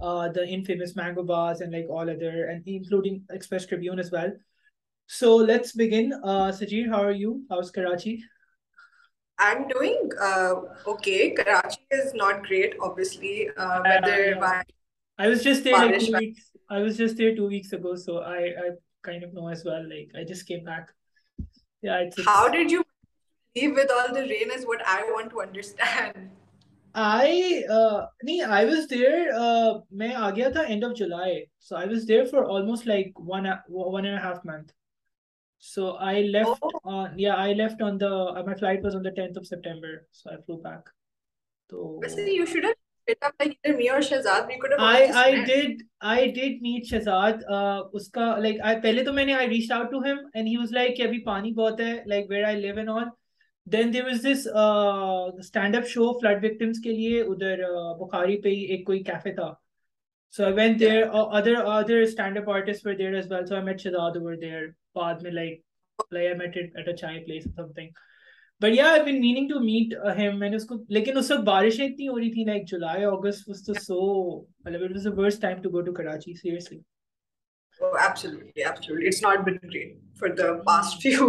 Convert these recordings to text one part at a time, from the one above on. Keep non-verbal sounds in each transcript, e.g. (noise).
uh, the infamous mango bars and like all other and including express tribune as well so let's begin uh sajir how are you how's karachi i'm doing uh okay karachi is not great obviously uh weather uh, i was just there like two weeks. i was just there two weeks ago so i i kind of know as well like i just came back yeah it's, it's... how did you leave with all the rain is what i want to understand میں آ گیا one and half so I تو پانی بہت دین دیر دیر دیر دیر this stand stand up up show flood victims کے لیے ادھر بخاری پہ ایک کوئی کیفے تھا so so I I I I went other other artist were well meat meat meat Shahzad بعد میں میں like like a chai place something but یا بین میننگ ٹو نے اس اس کو لیکن وقت بارشیں اتنی ہو رہی تھیں like July August was was the so مطلب it worst time to to go Karachi seriously Oh, absolutely, absolutely. It's not been great for the past (laughs) few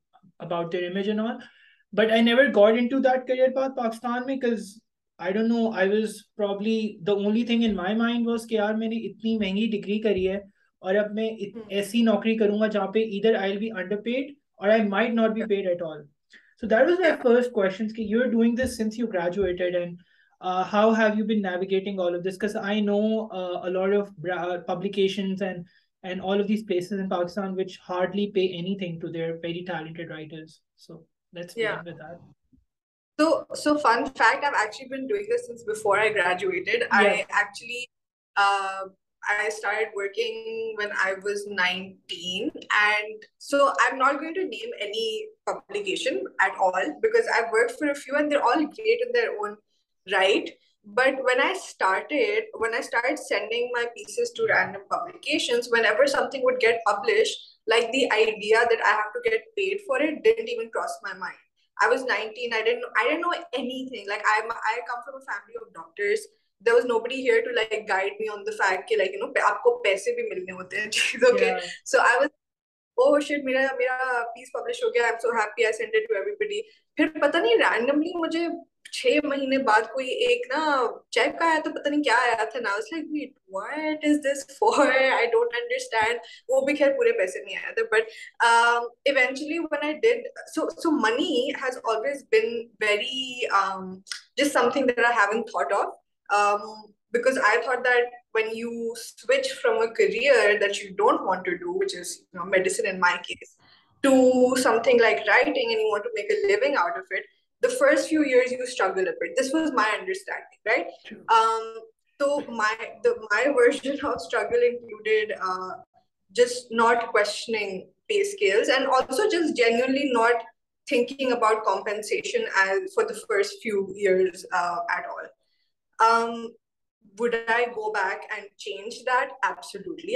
میں نے اتنی مہنگی ڈگری کری ہے اور اب میں ایسی نوکری کروں گا جہاں پہ انڈر پیڈ اور and all of these places in Pakistan which hardly pay anything to their very talented writers. So let's yeah. get with that. So, so fun fact, I've actually been doing this since before I graduated. Yeah. I actually, uh, I started working when I was 19. And so I'm not going to name any publication at all because I've worked for a few and they're all great in their own right. Publish پیسے بھی ملنے ہوتے ہیں چھ مہینے بعد کوئی ایک نا چیک کا آیا تو پتا نہیں کیا آیا تھا اس like wait what is this don't understand وہ بھی خیر پورے پیسے نہیں آیا تھا ون آئی ون یو سوچ from are don't want to Deutsch میڈیسنگ like writing out of it فیوزرسٹینڈا first would I go back چینجلی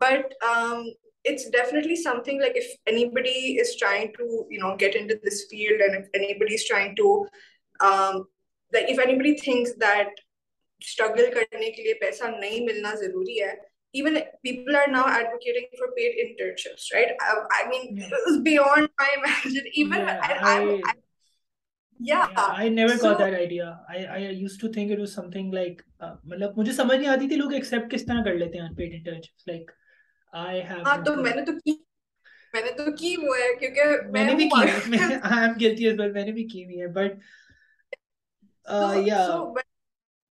بٹسٹلی پیسہ نہیں ملنا ضروری ہے ہاں تو میں نے تو کی میں نے تو کی کی کی وہ ہے ہے کیونکہ میں میں نے نے بھی بھی ہوئی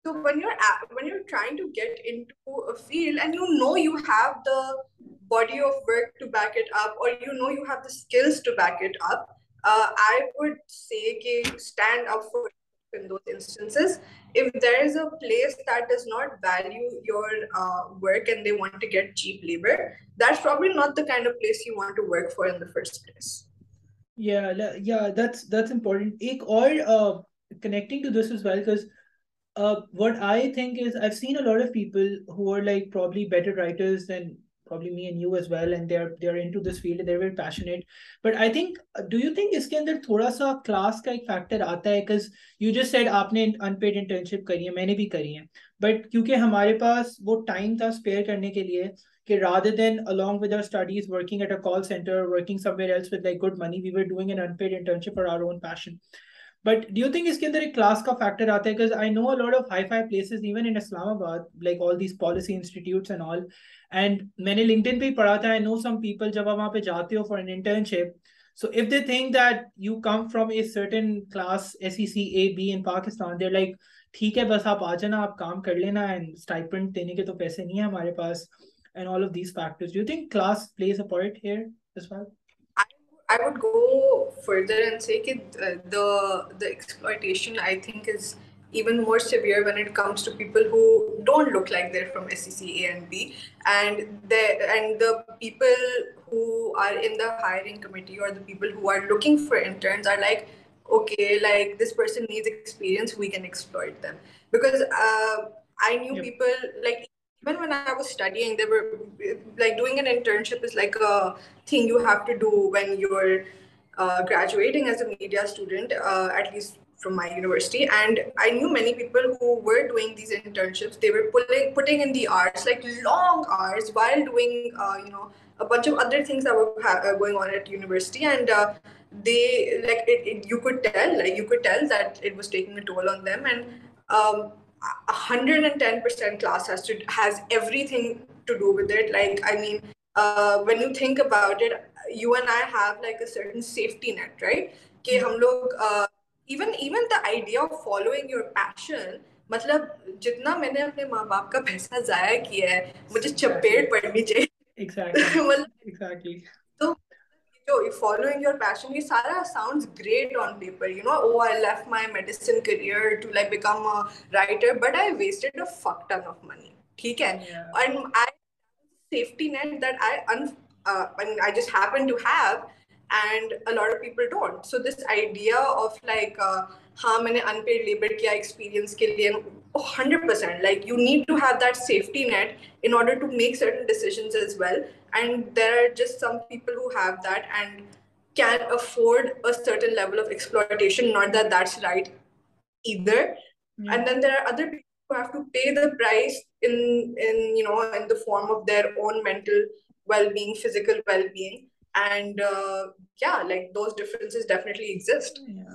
when when you're you're trying to to to get into a field and you you you you know know have have the the body of work back back it it up up up or skills uh I would say ke stand for in those instances if there is a place that does not value your uh, work and they want to get cheap labor, that's probably not the kind of place you want to work for in the first place. Yeah, yeah, that's that's important. Ek or uh, connecting to this as well, because uh, what I think is I've seen a lot of people who are like probably better writers than میں نے بھی کری ہے but کیونکہ ہمارے پاس وہ time تھا like ٹھیک ہے بس آپ آ جانا آپ کام کر لینا تو پیسے نہیں ہیں ہمارے پاس I would go further and say that uh, the exploitation, I think, is even more severe when it comes to people who don't look like they're from SEC A and B, and the people who are in the hiring committee or the people who are looking for interns are like, okay, like this person needs experience, we can exploit them. Because uh, I knew people, like like doing internship is like thing you have to do when you are graduating as a media student at least from my university and I know many people who were doing these internships there's like long hours wire doing other things and you could tell tell that was taking a toll on them and hundred every اباؤٹنٹ کہ ہم لوگ the idea پیشن مطلب جتنا میں نے اپنے ماں باپ کا پیسہ ضائع کیا ہے مجھے چپیڑ پڑھنی چاہیے فالوئنگ یور پیشن یہ سارا sound great on paper you know oh I left my medicine career to like become writer but I wasted a fuck ton of money ٹھیک ہے and I safety net that I I just happen to have and a lot of people don't so this idea of like ہاں میں نے unpaid labour کیا experience کے لیے 100%. Like, you need to have that safety net in order to make certain decisions as well. And there are just some people who have that and can afford a certain level of exploitation. Not that that's right either. Mm-hmm. And then there are other people who have to pay the price in the form of their own mental well-being, physical well-being. And uh, those differences definitely exist. Yeah.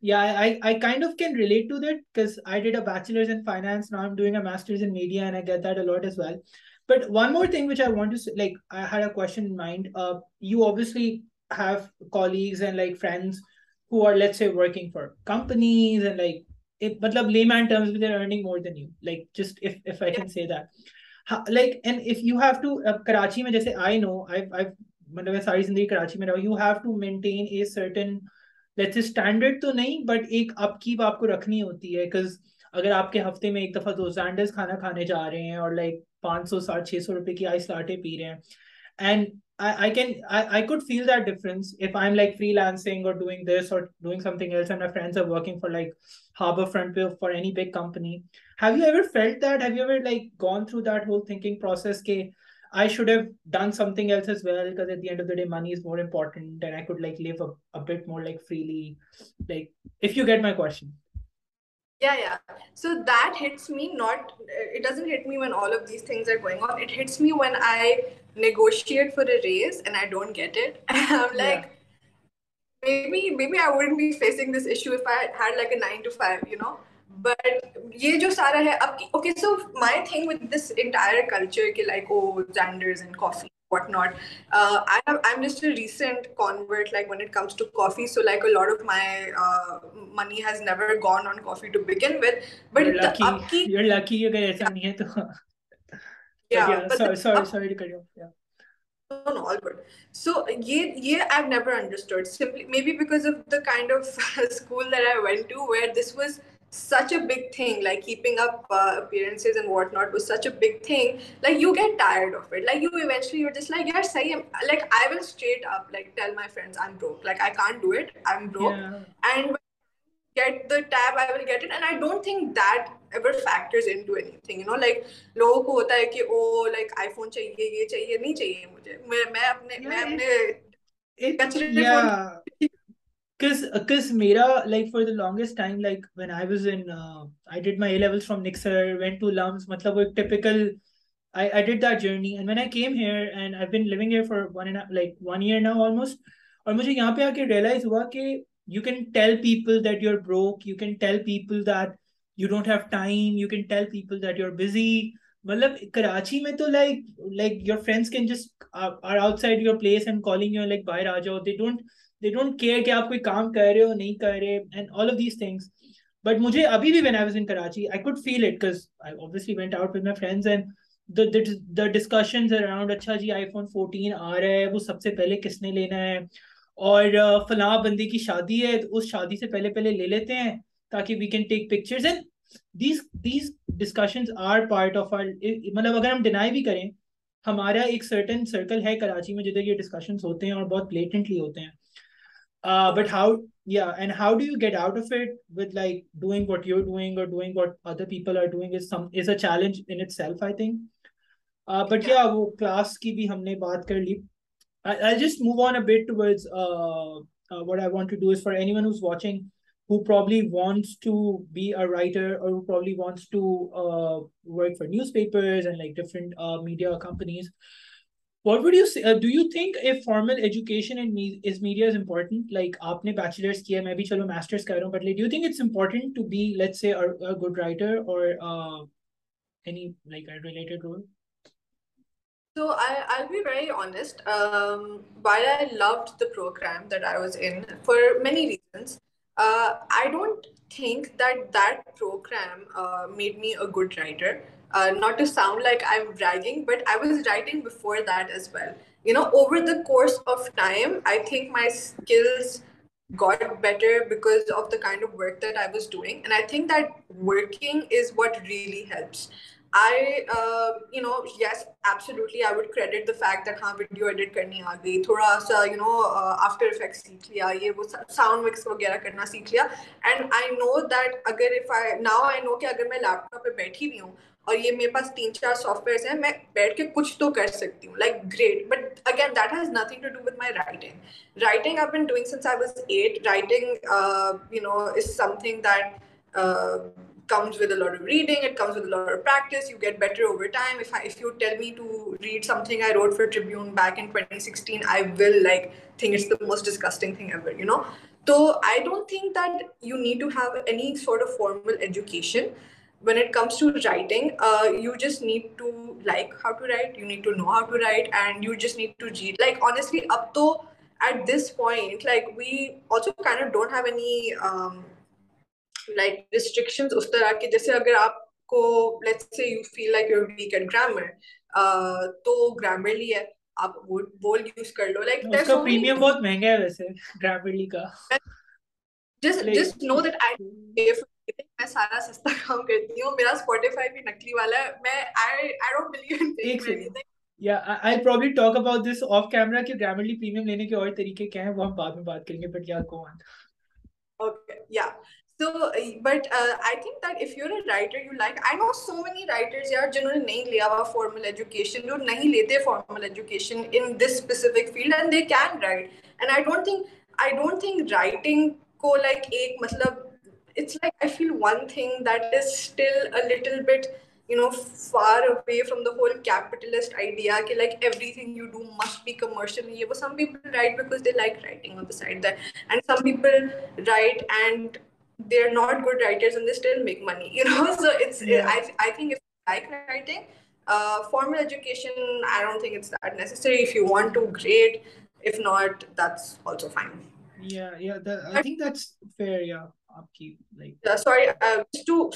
yeah i i kind of can relate to that because i did a bachelor's in finance now i'm doing a master's in media and i get that a lot as well but one more thing which i want to say like i had a question in mind uh you obviously have colleagues and like friends who are let's say working for companies and like it, but like layman terms they're earning more than you like just if if i can say that How, like and if you have to uh, karachi mein, jaise i know i've i've you have to maintain a certain تو نہیں but ایک اپ cap آپ کے ہفتے میں ایک دفعہ دو کھانا کھانے جا رہے رہے ہیں ہیں اور لائک کی آئس لاٹے پی and I should have done something else as well because at the end of the day, money is more important and I could like live a, a bit more like freely. Like if you get my question. Yeah, yeah. So that hits me not, it doesn't hit me when all of these things are going on. It hits me when I negotiate for a raise and I don't get it. I'm like, yeah. maybe, maybe I wouldn't be facing this issue if I had like a nine to five, you know? But یہ جو to where this was such a big thing like like you get tyre لوگوں کو ہوتا ہے کہ وہ like iPhone چاہیے یہ چاہیے نہیں چاہیے کس میرا like for the longest time like my level from نکسر وین ٹو لمبس مطلب dirt journey and when I came and I لگ لائک ون ایئر نا آلموسٹ اور مجھے یہاں پہ آ کے ریئلائز ہوا کہ you can tell people that you are broke you can tell people that you don't have time you can tell people that you are busy مطلب کراچی میں تو like like your friends can just are outside your place and calling you like باہر آ جاؤ they don't آپ کوئی کام کر رہے ہو نہیں کر رہے بٹ مجھے کس نے لینا ہے اور uh, فلاں بندی کی شادی ہے اس شادی سے پہلے پہلے لے لیتے ہیں تاکہ وی کین ٹیک اگر ہم ڈینائی بھی کریں ہمارا ایک سرٹن سرکل ہے کراچی میں جدھر یہ ڈسکشن ہوتے ہیں اور بہت بلیٹنٹلی ہوتے ہیں but how and how do you get out of it like what you owing is a challenge I think but کیا وہ کلاس کی بھی ہم نے بات کر لی just move aunt what I want for any ones watching اور newspaper different media companies آپ نے بیچلرس کیا ہوں bits not sound like I riding but I was writing well you know over the course of time I think my skills got better yes cred the fact ہاں video edit کرنی آ گئی تھوڑا سا after effect سیکھ لیا یہ وہ ساؤنڈ وغیرہ کرنا سیکھ لیا اینڈ آئی نو دیٹ اگر میں لیپ ٹاپ پہ بیٹھی بھی ہوں اور یہ میرے پاس تین چار سافٹ ویئر ہیں میں بیٹھ کے کچھ تو کر سکتی ہوں like great but again that has nothing to do with my writing writing I I been doing since was at writing you know is something that get if you need to formal education you just just like like نو تو ایٹ اس جیسے میں سارا سستا کام کرتی ہوں جنہوں نے it's like I feel one thing that is still a little bit you know far away from the whole capitalist idea ki like everything you do must be commercial yeah, but some people write because they like writing on the side there and some people write and they're not good writers and they still make money you know so it's yeah. I, I think if you like writing uh, formal education i don't think it's that necessary if you want to grade, if not that's also fine yeah yeah that, i think that's fair yeah sorted to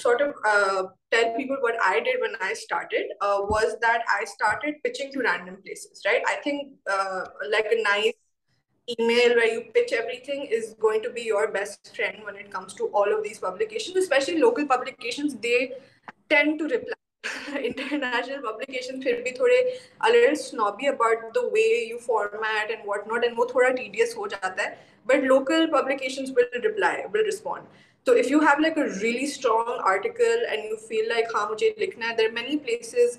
random place نائزنگ local public international publication پھر بھی تھوڑے about the way you you you format and and and what not وہ تھوڑا ہو جاتا ہے ہے but local will will respond تو تو if have like like a really strong article feel ہاں مجھے لکھنا there many places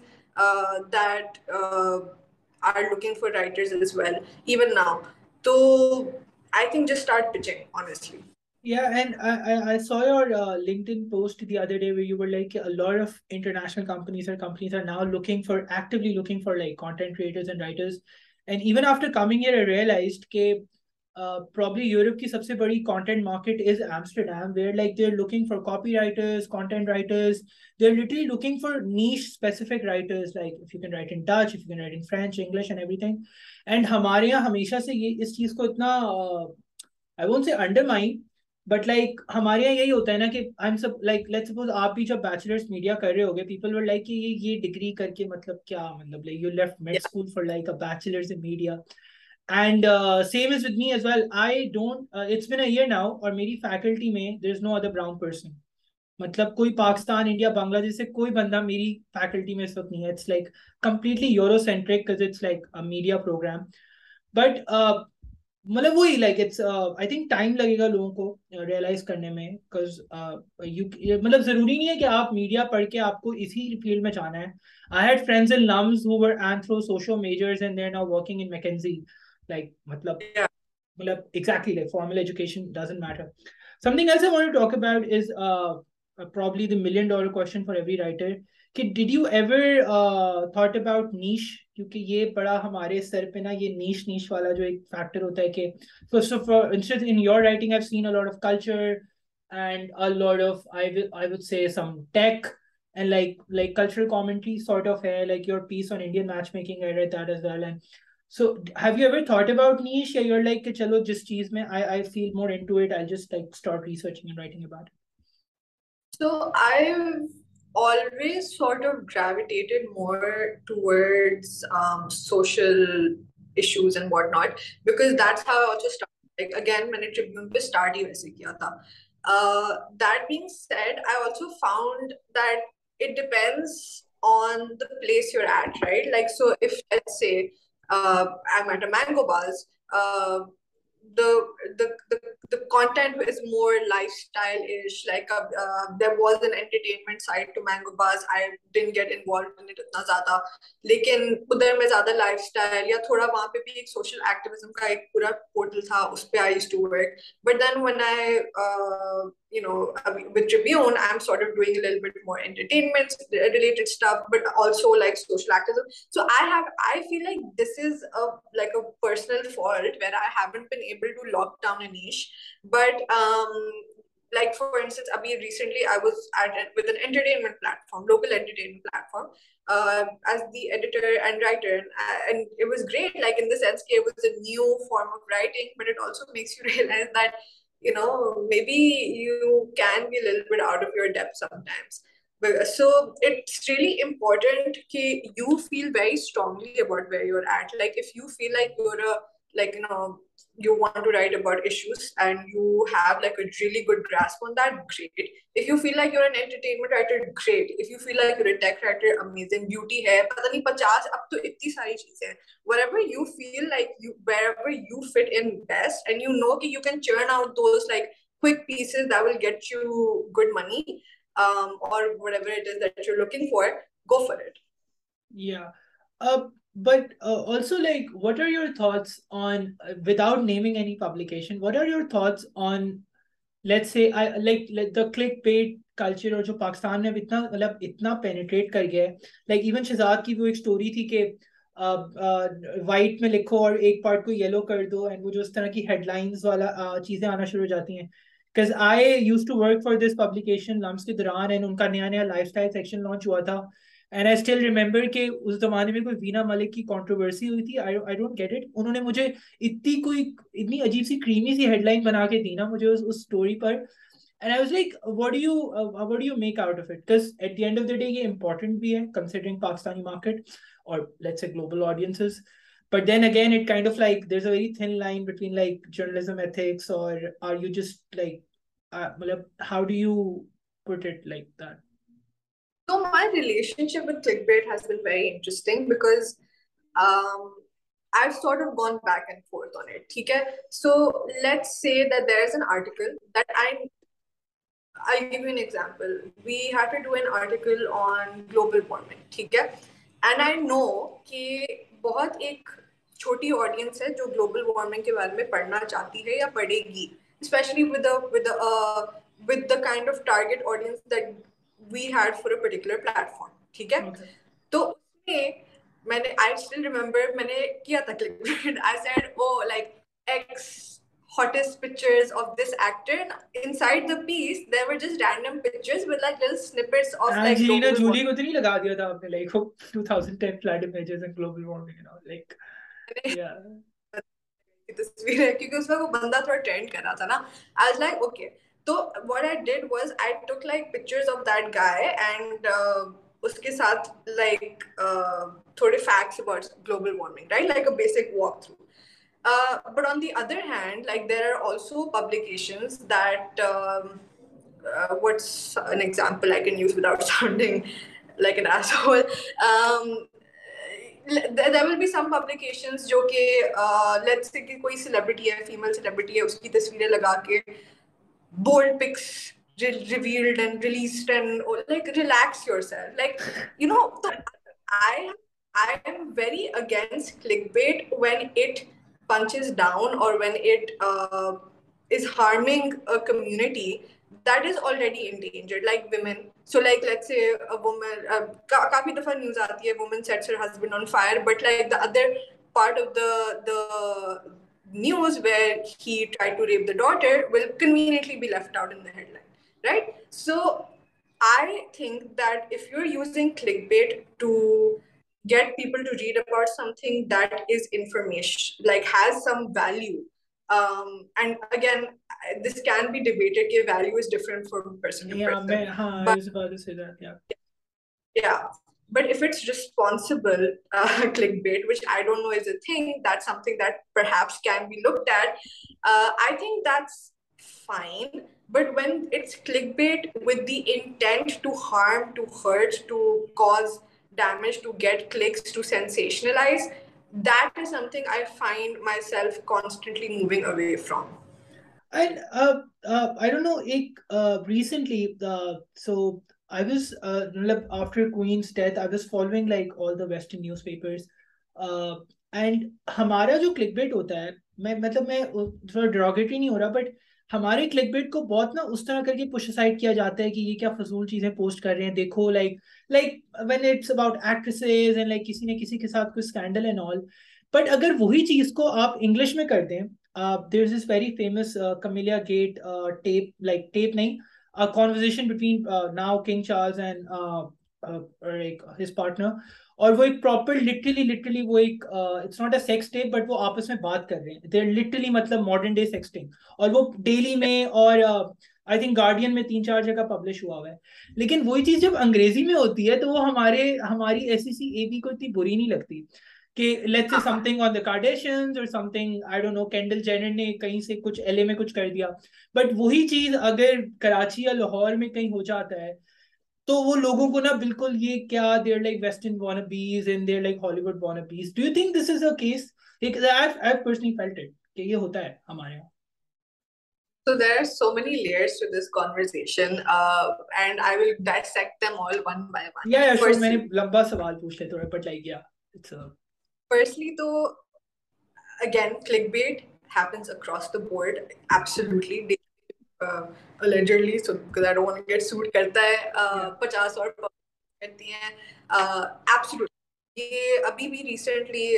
that are looking for writers as well even now I think just start pitching honestly I'd کی سب سے looking for niche space like ہمارے یہاں ہمیشہ سے یہ اس چیز کو اتنا بٹ لائک ہمارے یہاں یہی ہوتا ہے نا کہ لیٹ سپوز آپ بھی جب بیچلرس میڈیا کر رہے ہو گے پیپل ور لائک کہ یہ ڈگری کر کے مطلب کیا مطلب like you left made school for like a bachelors in media and same is with me as well I don't it's been a year now اور میری فیکلٹی میں there is no other brown person مطلب کوئی Pakistan India بنگلہ دیش سے کوئی بندہ میری فیکلٹی میں اس وقت نہیں ہے it's like completely Eurocentric it's like media programme but مطلب وہی like it's I think time لگے گا لوگوں کو ریئلائز uh, کرنے میں بکاز uh, مطلب ضروری نہیں ہے کہ آپ میڈیا پڑھ کے آپ کو اسی فیلڈ میں جانا ہے I had friends in LUMS who were anthro social majors and then are working in McKinsey like مطلب مطلب exactly like formal education doesn't matter something else I want to talk about is probably the million dollar question for every writer کہ did you ever thought about niche کیونکہ یہ بڑا ہمارے سر پہ نا یہ نیش نیش والا جو ایک فیکٹر ہوتا ہے کہ first of all in your writing I scene a lot of culture and a lot of I would say some take and like like cultural commentary sort of ہے like your piece on Indian matchmaking so have you ever thought about niche یا your like کہ چلو جس چیز میں I I feel more in it I just like start researching and writing about تو I always sort of gravitated more towards um, social issues and whatnot because that's how I also started. Like again, when Tribune was starting, uh, that being said, I also found that it depends on the place you're at, right? Like, so if let's say uh, I'm at a mango buzz, uh, ادھر میں زیادہ lifestyle یا تھوڑا وہاں پہ بھی you know, with Tribune, I'm sort of doing a little bit more entertainment related stuff, but also like social activism. So I have, I feel like this is a like a personal fault where I haven't been able to lock down a niche. But um, like for instance, I mean, recently I was at it with an entertainment platform, local entertainment platform, uh, as the editor and writer, and, and it was great. Like in the sense, it was a new form of writing, but it also makes you realize that. maybe you can be a little bit out of your depth sometimes. Uh, so it's really important that you feel very strongly about where you're at. Like if you feel like you're a you want to write about issues and you have like a really good grasp on that, great. If you feel like you're an entertainment writer, great. If you feel like you're a tech writer, amazing. Beauty hair, patani pachas, up to itti sari hai. Wherever you feel like you, wherever you fit in best and you know that you can churn out those like quick pieces that will get you good money um, or whatever it is that you're looking for, go for it. Yeah. Uh, but also like what are your thought نیمنگیشن what are your pet culture اور جو پاکستان میں اتنا مطلب اتنا penetrate کر گیا ہے لائک ایون شہزاد کی وہ ایک اسٹوری تھی کہ وائٹ میں لکھو اور ایک پارٹ کو یلو کر دو اینڈ وہ جو اس طرح کی ہیڈ لائنس والا چیزیں آنا شروع ہو جاتی ہیں because I use to work for this publication LUMS کے دوران اینڈ ان کا نیا نیا لائف اسٹائل سیکشن لانچ ہوا تھا اینڈ آئی اسٹل ریمبر کہ اس زمانے میں کوئی وینا ملک کی کانٹرورسی ہوئی تھی آئی ڈونٹ گیٹ اٹ انہوں نے مجھے اتنی کوئی اتنی عجیب سی کریمی سی ہیڈ لائن بنا کے دی نا مجھے اس اسٹوری پر and I was like what what you you make out of it at the end of the day یہ امپورٹنٹ بھی ہے کنسیڈرنگ پاکستانی مارکیٹ اور let's a global audiences but then again it kind of like there is a very thin line between like journalism ethics اور are you just like مطلب how do you put it like that بہت ایک چھوٹی audience ہے جو global warming کے بارے میں پڑھنا چاہتی ہے یا پڑھے گی especially we had for a particular platform ٹھیک ہے تو اس میں میں نے آئی اسٹل ریمبر میں نے کیا تھا click I said oh like X hottest pictures of this actor inside the piece there were just random pictures with like little snippets of like Gina Jolie کو تو نہیں لگا دیا تھا آپ نے like 2010 flood images and global warming you know like یا تصویر ہے کیونکہ اس وقت وہ بندہ تھوڑا ٹرینڈ کر رہا تھا نا آئی واز لائک اوکے تو what I did was I took like pictures of that guy and اس کے ساتھ لائک تھوڑے facts about global warming right like a basic walk through but on the other hand like there are also publications that what's an example I can use without sounding like an asshole there will be some publications جو کہ let's say کہ کوئی celebrity ہے female celebrity ہے اس کی تصویریں لگا کے bold pics relax very against click wait when down اور is already in danger women so like woman کافی دفعہ نیوز آتی ہے woman sets the other part of the the news where like has some value and again this can be debated فارسن but if it's responsible uh, clickbait which i don't know is a thing that's something that perhaps can be looked at uh, i think that's fine but when it's clickbait with the intent to harm to hurt to cause damage to get clicks to sensationalize that is something i find myself constantly moving away from and uh, uh, i don't know it, uh, recently uh, so I I was was مطلب after coins death following like all the western newspapers and ہمارا جو click bat ہوتا ہے میں مطلب میں تھوڑا ڈراگیٹری نہیں ہو رہا بٹ ہمارے کلک بیٹ کو بہت نا اس طرح کر کے اسائڈ کیا جاتا ہے کہ یہ کیا فضول چیزیں پوسٹ کر رہے ہیں دیکھو like like when it's about actresses and like کسی نہ کسی کے ساتھ کوئی اسکینڈل اینڈ آل بٹ اگر وہی چیز کو آپ انگلش میں کر دیں there is is very famous کمیلیا get tape like tape نہیں a conversation between uh, uh, uh, now King Charles and uh, uh, his partner مطلب ماڈرن اور وہ ڈیلی uh, مطلب میں اور تین چار جگہ پبلش ہوا ہوا ہے لیکن وہی چیز جب انگریزی میں ہوتی ہے تو وہ ہمارے ہماری ایس سی اے بی کو اتنی بری نہیں لگتی لاہور میں تو یہ ہوتا ہے فرسٹلی تو again click bat happens across the board absolutely الرجلی get suit کرتا ہے پچاس اور کرتی ہیں ایبسولوٹلی یہ ابھی بھی ریسنٹلی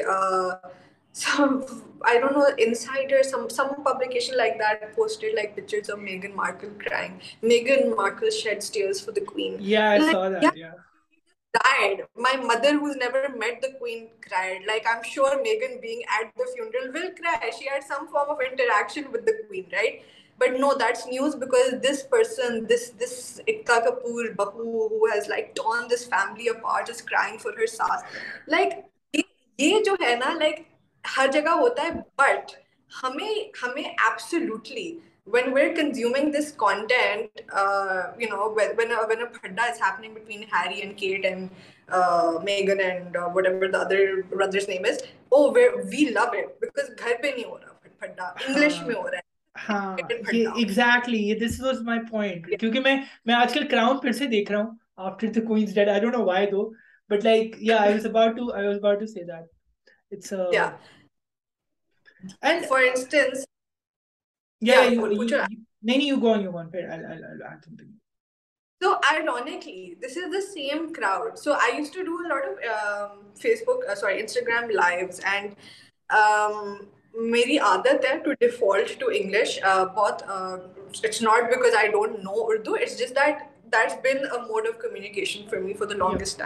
میگن مارکل کرائنگ میگن مارکل دا کوئین یہ جو ہے نا لائک ہر جگہ ہوتا ہے بٹ ہمیں ہمیں when we're consuming this content, uh, you know, when, when a, when a bhadda is happening between Harry and Kate and uh, Megan and uh, whatever the other brother's name is, oh, we're, we love it because ghar pe nahi ho raha bhadda, English mein ho raha ہاں exactly. Yeah, this was my point. Because I'm watching the crown again after the queen's death. I don't know why though. But like, yeah, I was about to, I was about to say that. It's a... Yeah. And for instance, uh, yeah, mode of communication for me for the longest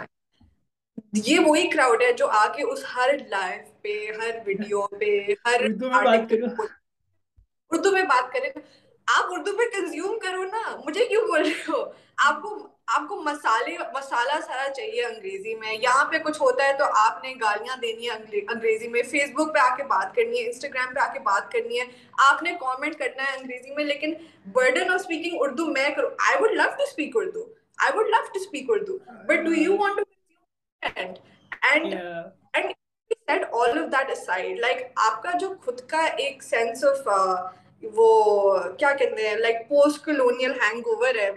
یہ وہی crowd ہے جو آ کے اس her life پہ ہر video پہ ہر اردو میں بات کریں آپ اردو میں کنزیوم کرو نا مجھے کیوں بول رہے ہو آپ کو آپ کو مسالے مسالہ سارا چاہیے انگریزی میں یہاں پہ کچھ ہوتا ہے تو آپ نے گالیاں دینی ہیں انگریزی میں فیس بک پہ آ کے بات کرنی ہے انسٹاگرام پہ آ کے بات کرنی ہے آپ نے کامنٹ کرنا ہے انگریزی میں لیکن برڈن آف اسپیکنگ اردو میں کروں I would love to speak Urdu I would love to speak Urdu but do you want to and and like آپ آپ کا کا جو خود خود ایک وہ کیا کہتے ہیں پوسٹ کلونیل ہینگ اوور ہے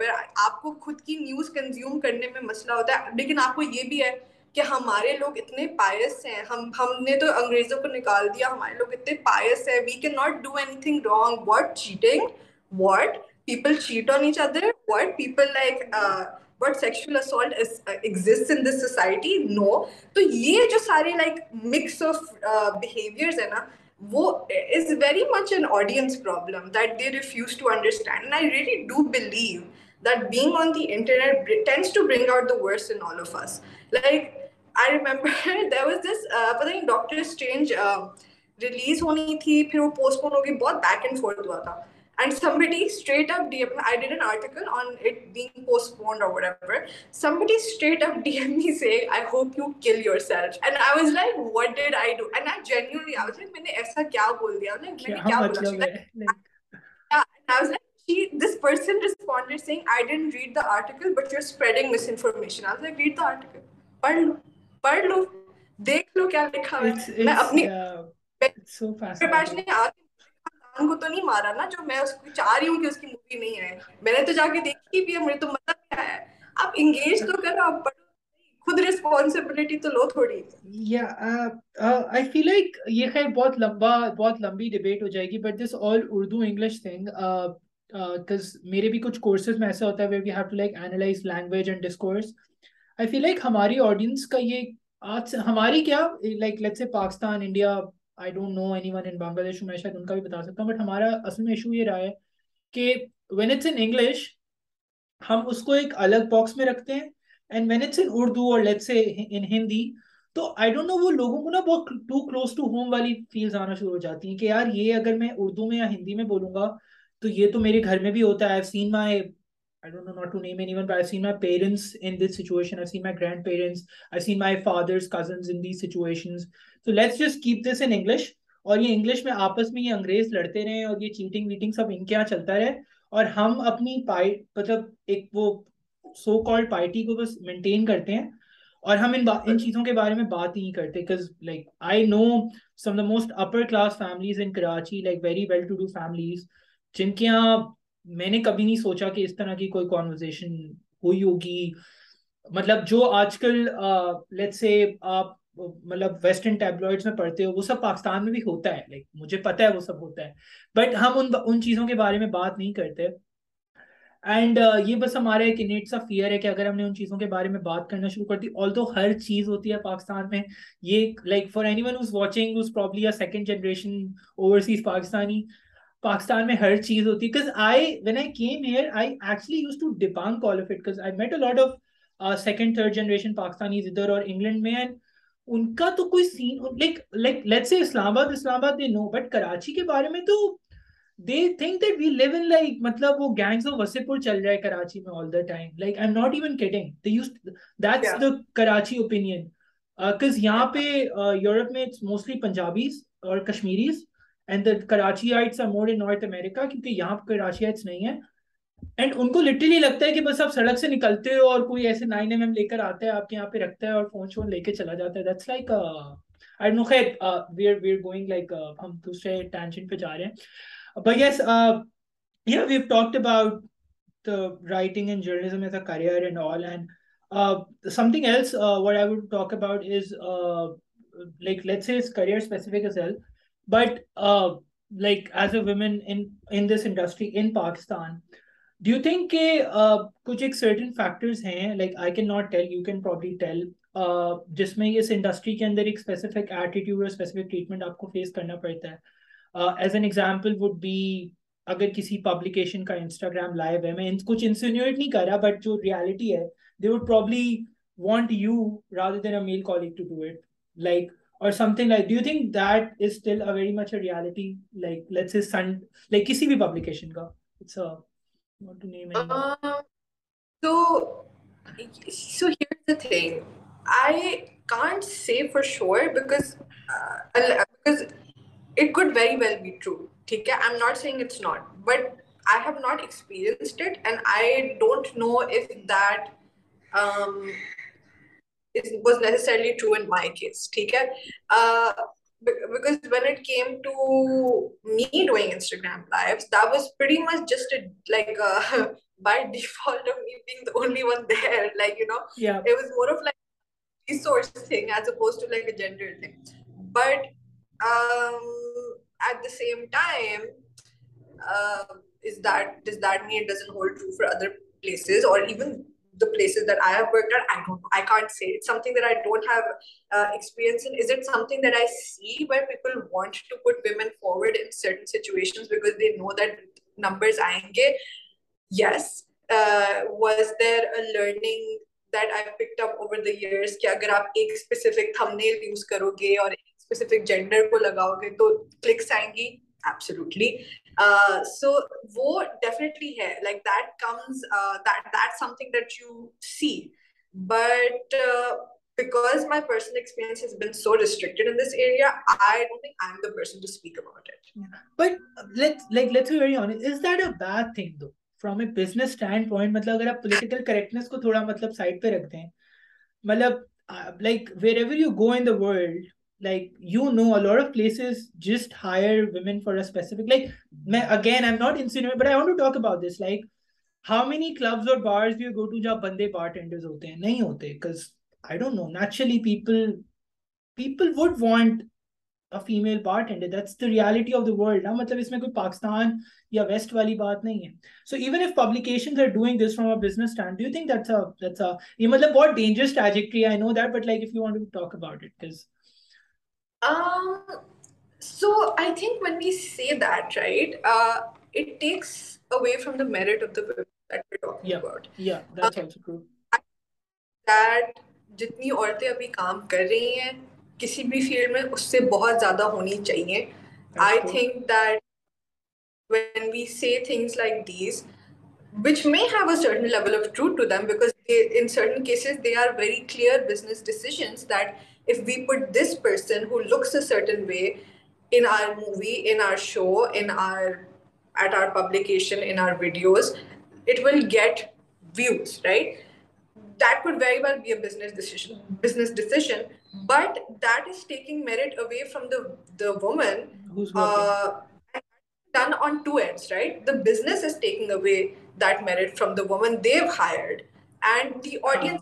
کو کی نیوز کنزیوم کرنے میں مسئلہ ہوتا ہے لیکن آپ کو یہ بھی ہے کہ ہمارے لوگ اتنے پائس ہیں ہم ہم نے تو انگریزوں کو نکال دیا ہمارے لوگ اتنے پائس ہیں we can not do any thing wrong what cheating what what people people cheat on each other like but sexual assault exist in this society no تو یہ جو سارے لائک مکس آف بہیویئرز ہیں نا وہ is very much an audience problem that they refuse to understand I really do believe that being on the internet tends to bring out the worse in all of us like I remember there was this پتہ doctor strange release ہونی تھی پھر وہ post پون ہو گئی بہت back and fourth ہوا تھا and somebody straight up D M I did an article on it bag post pound اور whatever somebody straight up D M ای say I hope you kill yourself and I was like what did I do and I genuinely I was like میں نے ایسا کیا بول دیا like میں نے کیا بول دیا this person responded saying I didn't read the article but you are spreading misinformation I was like read the article پڑھ لو پڑھ لو دیکھ لو کیا لکھا میں اپنی انسان کو کو تو تو تو تو نہیں نہیں مارا نا جو میں میں اس اس چاہ رہی ہوں کہ کی آئے نے جا کے دیکھی بھی میرے مزہ آپ انگیج ہماری آڈینس کا یہ Pakistan India I don't know anyone in Bangladesh میں شاید ان کا بھی بتا سکتا ہوں بٹ ہمارا اصل میں ایشو یہ رہا ہے کہ وین اٹس ان انگلش ہم اس کو ایک الگ باکس میں رکھتے ہیں and when it's in Urdu اور لیٹ سے ان ہندی تو آئی ڈونٹ نو وہ لوگوں کو نا بہت ٹو کلوز ٹو ہوم والی فیلز آنا شروع ہو جاتی ہیں کہ یار یہ اگر میں اردو میں یا ہندی میں بولوں گا تو یہ تو میرے گھر میں بھی ہوتا ہے seen my parents in this situation grandparents I seen my father's cousins in these situations اس طرح کی کوئی کانورزیشن ہوئی ہوگی مطلب جو آج کل آپ مطلب ویسٹرن ٹیبلوئڈس میں پڑھتے ہو وہ سب پاکستان میں بھی ہوتا ہے لائک مجھے پتا ہے وہ سب ہوتا ہے بٹ ہم ان ان چیزوں کے بارے میں بات نہیں کرتے اینڈ uh, یہ بس ہمارا ایک انیٹ سا فیئر ہے کہ اگر ہم نے ان چیزوں کے بارے میں بات کرنا شروع کر دی آل دو ہر چیز ہوتی ہے پاکستان میں یہ like for anyone is watching is probably second generation overseas Pakistani Pakistan میں ہر چیز ہوتی ہے because I when I came here I actually used to ڈیپانگ all of it because I met a lot of second third generation Pakistani ادھر اور England میں and ان کا تو کوئی scene like like let's say Islamabad Islamabad they know but Karachi کے بارے میں تو they think that we live in like مطلب وہ گینگز آف وسے پور چل جائے کراچی میں all the time like I am not even getting that's the Karachi opinion cause یہاں پہ یورپ میں اٹس موسٹلی پنجابیز اور Kashmiris and the Karachiites are more in north America کیونکہ یہاں پہ کراچی آئٹس نہیں ہیں اینڈ ان کو لٹرلی لگتا ہے کہ بس آپ سڑک سے نکلتے ہو اور کوئی ایسے نائن ایم ایم لے کر آتا ہے آپ کے کے یہاں پہ پہ رکھتا ہے ہے اور فون شون لے چلا جاتا دیٹس لائک لائک خیر we we we are are going ہم دوسرے ٹینشن جا رہے ہیں but yes you know have talked about I Uh, کچھ ایک سرٹن فیکٹرز ہیں like I can not tell you جس میں انڈسٹری کے اندر آپ کو فیس کرنا پڑتا ہے as an example would be اگر کسی پبلیکیشن کا انسٹاگرام لائیو ہے میں کچھ انسٹ نہیں کر رہا بٹ جو ریالٹی ہے ری ویل بی ٹرو ٹھیک ہے I M not saying it's not but I have not experience and I don't know does necessarily true and my case ٹھیک ہے because but at the same time for places learning up those کرو گے اور gender کو لگاؤ گے تو clicks آئیں گی سائڈ پہ رکھتے ہیں مطلب like where you go N داڈ just hire women specific like like how clubs اور ریالٹی آف نا مطلب اس میں کوئی پاکستان یا ویسٹ والی بات نہیں ہے سو ایون اف یہ مطلب بہت dangerous trajectory I know that but like so I think one we see that right away جتنی عورتیں ابھی کام کر رہی ہیں کسی بھی فیلڈ میں اس سے بہت زیادہ ہونی چاہیے I think that when we see things like these which may haven't they are very clear business decisions that certain way movie show at are publications get view right that peri well be a decision but that is taking merit away from the the women's away that merit from the women and the audience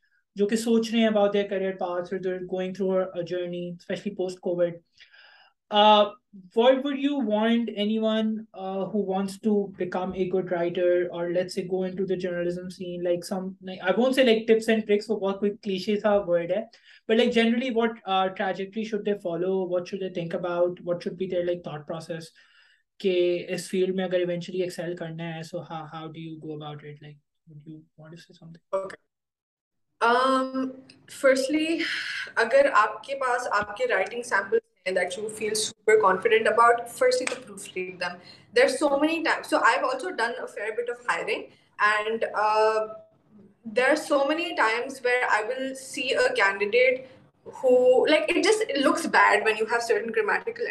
جو کہ سوچ رہے ہیں about their career going through journey especially post covid would you want anyone who wants to to become a a good writer اور let's the journalism scene like like some I won't say tips and tricks وہ بہت کوئی cliche تھا word ہے but like generally what trajectory should they follow what should they think about what should be their like thought process کہ اس field میں اگر eventually کرنا ہے so how do you go about it like firstly um, اگر آپ کے پاس آپ کے writing samples feel confident about proofread them there are so مینیمس so also but of and there are so many times where I will see a candidate who like looks bad when you have certain grammatical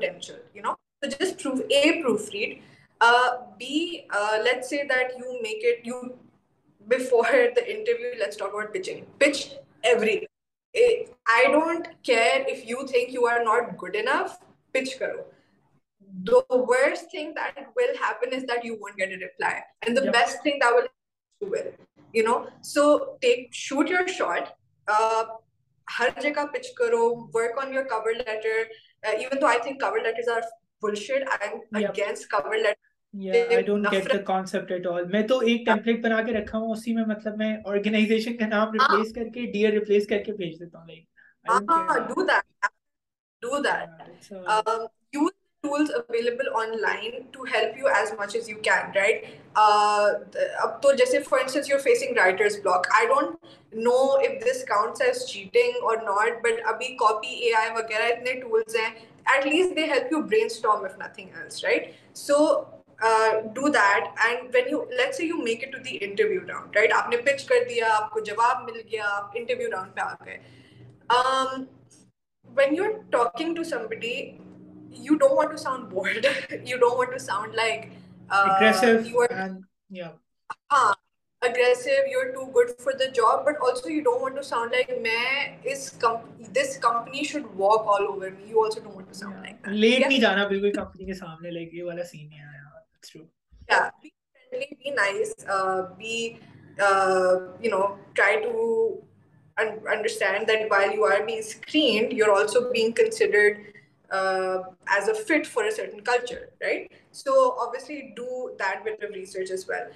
that you make اٹو before the interview, let's talk about pitching. Pitch everything. I don't care if you think you are not good enough, pitch karo. The worst thing that will happen is that you won't get a reply. And the yep. best thing that will happen will. You know, so take shoot your shot. Uh har jagah pitch karo, work on your cover letter. Uh, even though I think cover letters are bullshit, I'm yep. against cover letters. میں تو ایک template بنا کے رکھا ہوں اسی میں مطلب میں organization do that and when you late see you make it to the interview round right آپ نے پچ کر دیا آپ کو جواب مل گیا آپ انٹرویو راؤنڈ پہ آ گئے when you are talking to somebody you don't want to sound bold you don't want to sound like ہاں aggressive you are too good for the job but also you don't want to sound like میں اس this company should walk all over me you also don't want to sound like late نہیں جانا بالکل company کے سامنے like یہ والا سین نہیں آیا through yeah be friendly be nice uh, be uh, you know try to un- understand that while you are being screened you're also being considered uh, as a fit for a certain culture right so obviously do that bit of research as well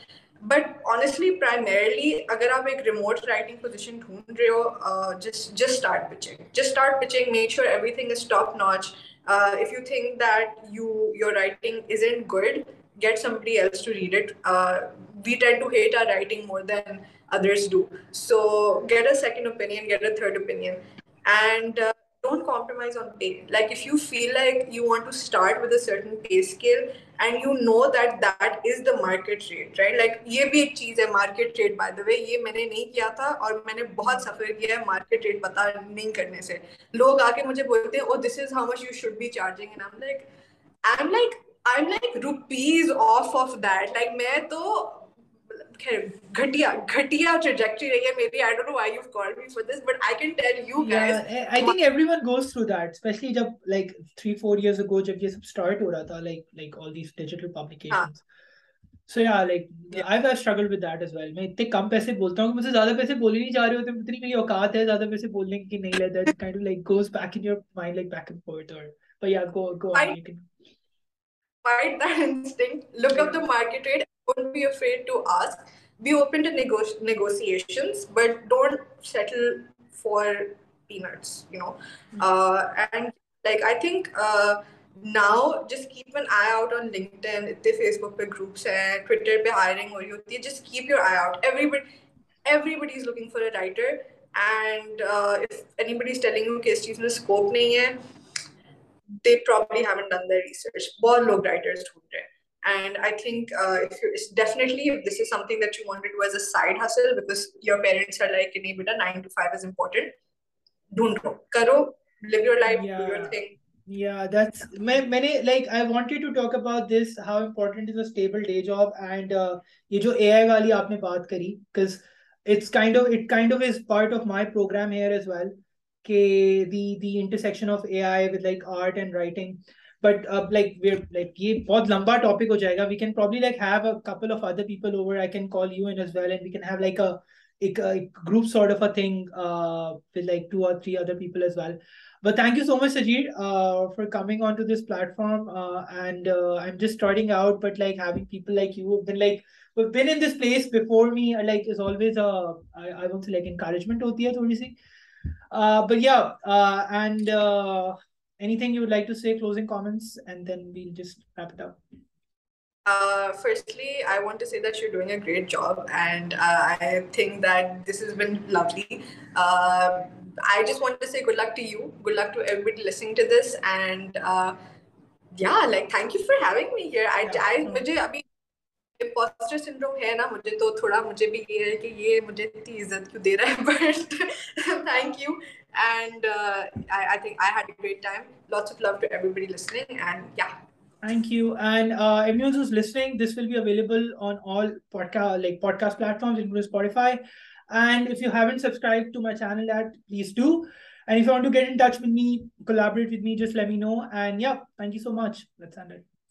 but honestly primarily اگر آپ ایک remote writing position ڈھونڈ رہے ہو just just start pitching just start pitching make sure everything is top notch if you think that you your writing is and good get summed eating or second open gear third opinion and you know that that is the market rate right like یہ بھی ایک چیز ہے market rate by the way یہ میں نے نہیں کیا تھا اور میں نے بہت سفر کیا ہے مارکیٹ ریٹ پتا کرنے سے لوگ آ کے مجھے بولتے ہیں I am like rupees of of that like میں تو اتنے کم پیسے بولتا ہوں مجھے زیادہ پیسے بولے نہیں جا رہے ہوتے اتنی میری اوقات ہے زیادہ پیسے بولنے کی نہیں let goes back and back and forth اور فیس بک پہ گروپس ہیں ٹویٹر پہ ہائرنگ ہوئی ہوتی ہے just keep everybody everybody looking for a اس چیز میں اسکوپ نہیں ہے they probably have done the research بہت لوگ رائٹرس ڈھونڈ رہے ہیں and I think definitely this is something that you want as a side hustle because your parents are like نہیں بیٹا nine to five is important ڈھونڈو کرو live your life do your thing یا that's میں میں نے like I want to talk about this how important is a stable day job and یہ جو اے آئی والی آپ نے بات کری because it's kind of it kind of is part of my programme here کہ the the intersection of A I with like art and writing but اب like like یہ بہت لمبا ٹاپک ہو جائے گا we can probably like have a couple of other people over I can call you and as well and we can have like ایک group sort of a thing with like two اور three other people as well but thank you so much Sajeer for coming on to this platform and I am just starting out but like having people like you been like been in this place before me like is always like encouragement ہوتی ہے تھوڑی سی Uh, but yeah, uh, and uh, anything you would like to say, closing comments, and then we'll just wrap it up. Uh, firstly, I want to say that you're doing a great job and uh, I think that this has been lovely. Uh, I just want to say good luck to you. Good luck to everybody listening to this. And uh, yeah, like, thank you for having me here. I, I, I, I, impostor syndrome ہے نا مجھے تو تھوڑا مجھے بھی یہ ہے کہ یہ مجھے اتنی عزت کیوں دے رہا ہے but thank you and I I think I had a great time lots of love to everybody listening and yeah thank you and amuse is listening this will be available on all like podcast platform Spotify and if you have an subscribe to my channel at please do and if you want to get in touch with me collaborate with me just let me know and yeah thank you so much let's